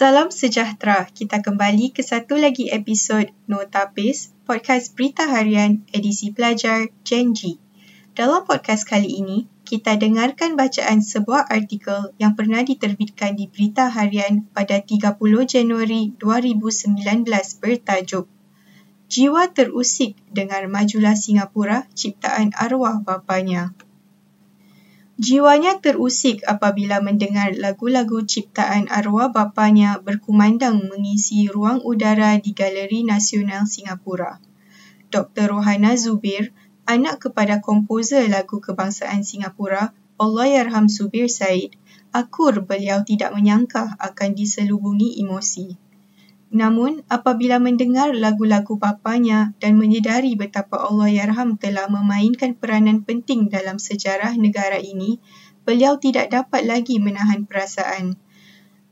Salam sejahtera. Kita kembali ke satu lagi episod Notapis, podcast berita harian edisi pelajar Gen G. Dalam podcast kali ini, kita dengarkan bacaan sebuah artikel yang pernah diterbitkan di berita harian pada 30 Januari 2019 bertajuk Jiwa terusik dengar majulah Singapura ciptaan arwah bapanya. Jiwanya terusik apabila mendengar lagu-lagu ciptaan arwah bapanya berkumandang mengisi ruang udara di Galeri Nasional Singapura. Dr. Rohana Zubir, anak kepada komposer lagu kebangsaan Singapura, Allahyarham Zubir Said, akur beliau tidak menyangka akan diselubungi emosi. Namun, apabila mendengar lagu-lagu bapanya dan menyedari betapa Allah Yarham telah memainkan peranan penting dalam sejarah negara ini, beliau tidak dapat lagi menahan perasaan.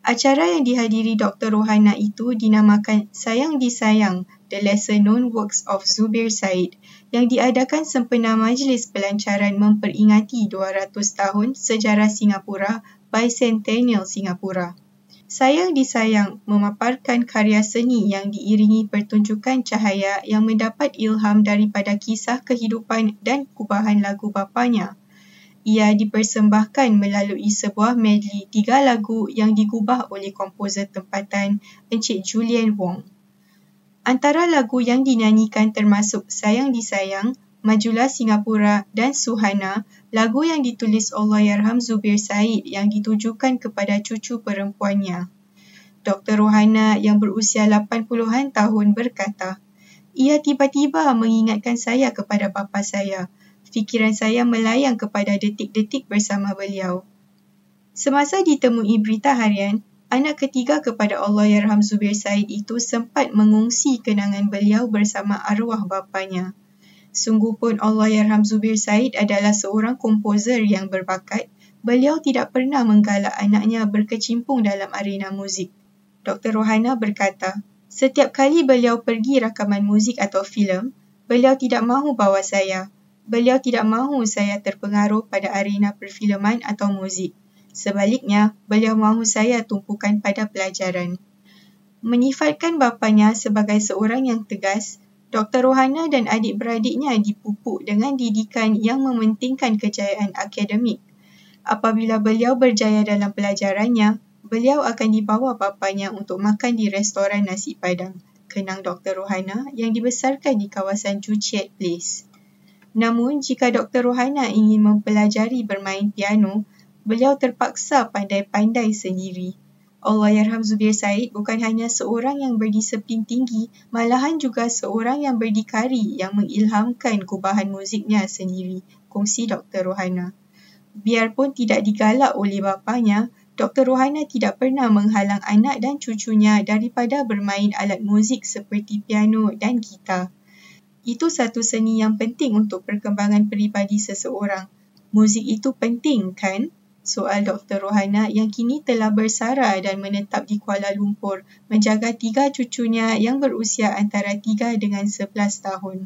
Acara yang dihadiri Dr. Rohana itu dinamakan Sayang Disayang, The Lesser Known Works of Zubir Said, yang diadakan sempena majlis pelancaran memperingati 200 tahun sejarah Singapura Bicentennial Singapura. Sayang disayang memaparkan karya seni yang diiringi pertunjukan cahaya yang mendapat ilham daripada kisah kehidupan dan kubahan lagu bapanya. Ia dipersembahkan melalui sebuah medley tiga lagu yang digubah oleh komposer tempatan Encik Julian Wong. Antara lagu yang dinyanyikan termasuk Sayang Disayang, Majulah Singapura dan Suhana, lagu yang ditulis Allahyarham Zubir Said yang ditujukan kepada cucu perempuannya. Dr. Rohana yang berusia 80-an tahun berkata, ia tiba-tiba mengingatkan saya kepada bapa saya. Fikiran saya melayang kepada detik-detik bersama beliau. Semasa ditemui berita harian, anak ketiga kepada Allahyarham Zubir Said itu sempat mengungsi kenangan beliau bersama arwah bapanya. Sungguh pun Allahyarham Zubir Said adalah seorang komposer yang berbakat. Beliau tidak pernah menggalak anaknya berkecimpung dalam arena muzik. Dr. Rohana berkata, setiap kali beliau pergi rakaman muzik atau filem, beliau tidak mahu bawa saya. Beliau tidak mahu saya terpengaruh pada arena perfilman atau muzik. Sebaliknya, beliau mahu saya tumpukan pada pelajaran. Menyifatkan bapanya sebagai seorang yang tegas, Dr. Rohana dan adik-beradiknya dipupuk dengan didikan yang mementingkan kejayaan akademik. Apabila beliau berjaya dalam pelajarannya, beliau akan dibawa bapanya untuk makan di restoran nasi padang, kenang Dr. Rohana yang dibesarkan di kawasan Juchiat Place. Namun, jika Dr. Rohana ingin mempelajari bermain piano, beliau terpaksa pandai-pandai sendiri. Allahyarham Zubir Said bukan hanya seorang yang berdisiplin tinggi, malahan juga seorang yang berdikari yang mengilhamkan kubahan muziknya sendiri, kongsi Dr. Rohana. Biarpun tidak digalak oleh bapanya, Dr. Rohana tidak pernah menghalang anak dan cucunya daripada bermain alat muzik seperti piano dan gitar. Itu satu seni yang penting untuk perkembangan peribadi seseorang. Muzik itu penting, kan? Soal Dr. Rohana yang kini telah bersara dan menetap di Kuala Lumpur menjaga tiga cucunya yang berusia antara tiga dengan sebelas tahun.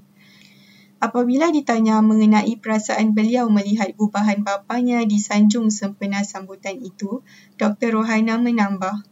Apabila ditanya mengenai perasaan beliau melihat gubahan bapanya disanjung sempena sambutan itu, Dr. Rohana menambah,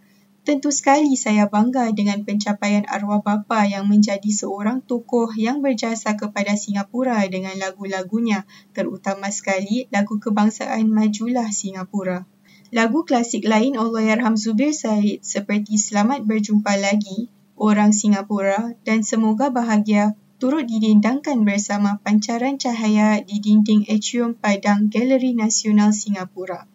Tentu sekali saya bangga dengan pencapaian arwah bapa yang menjadi seorang tokoh yang berjasa kepada Singapura dengan lagu-lagunya, terutama sekali lagu kebangsaan Majulah Singapura. Lagu klasik lain Allahyarham Zubir Said seperti Selamat Berjumpa Lagi, Orang Singapura dan Semoga Bahagia turut didendangkan bersama pancaran cahaya di dinding atrium padang Galeri Nasional Singapura.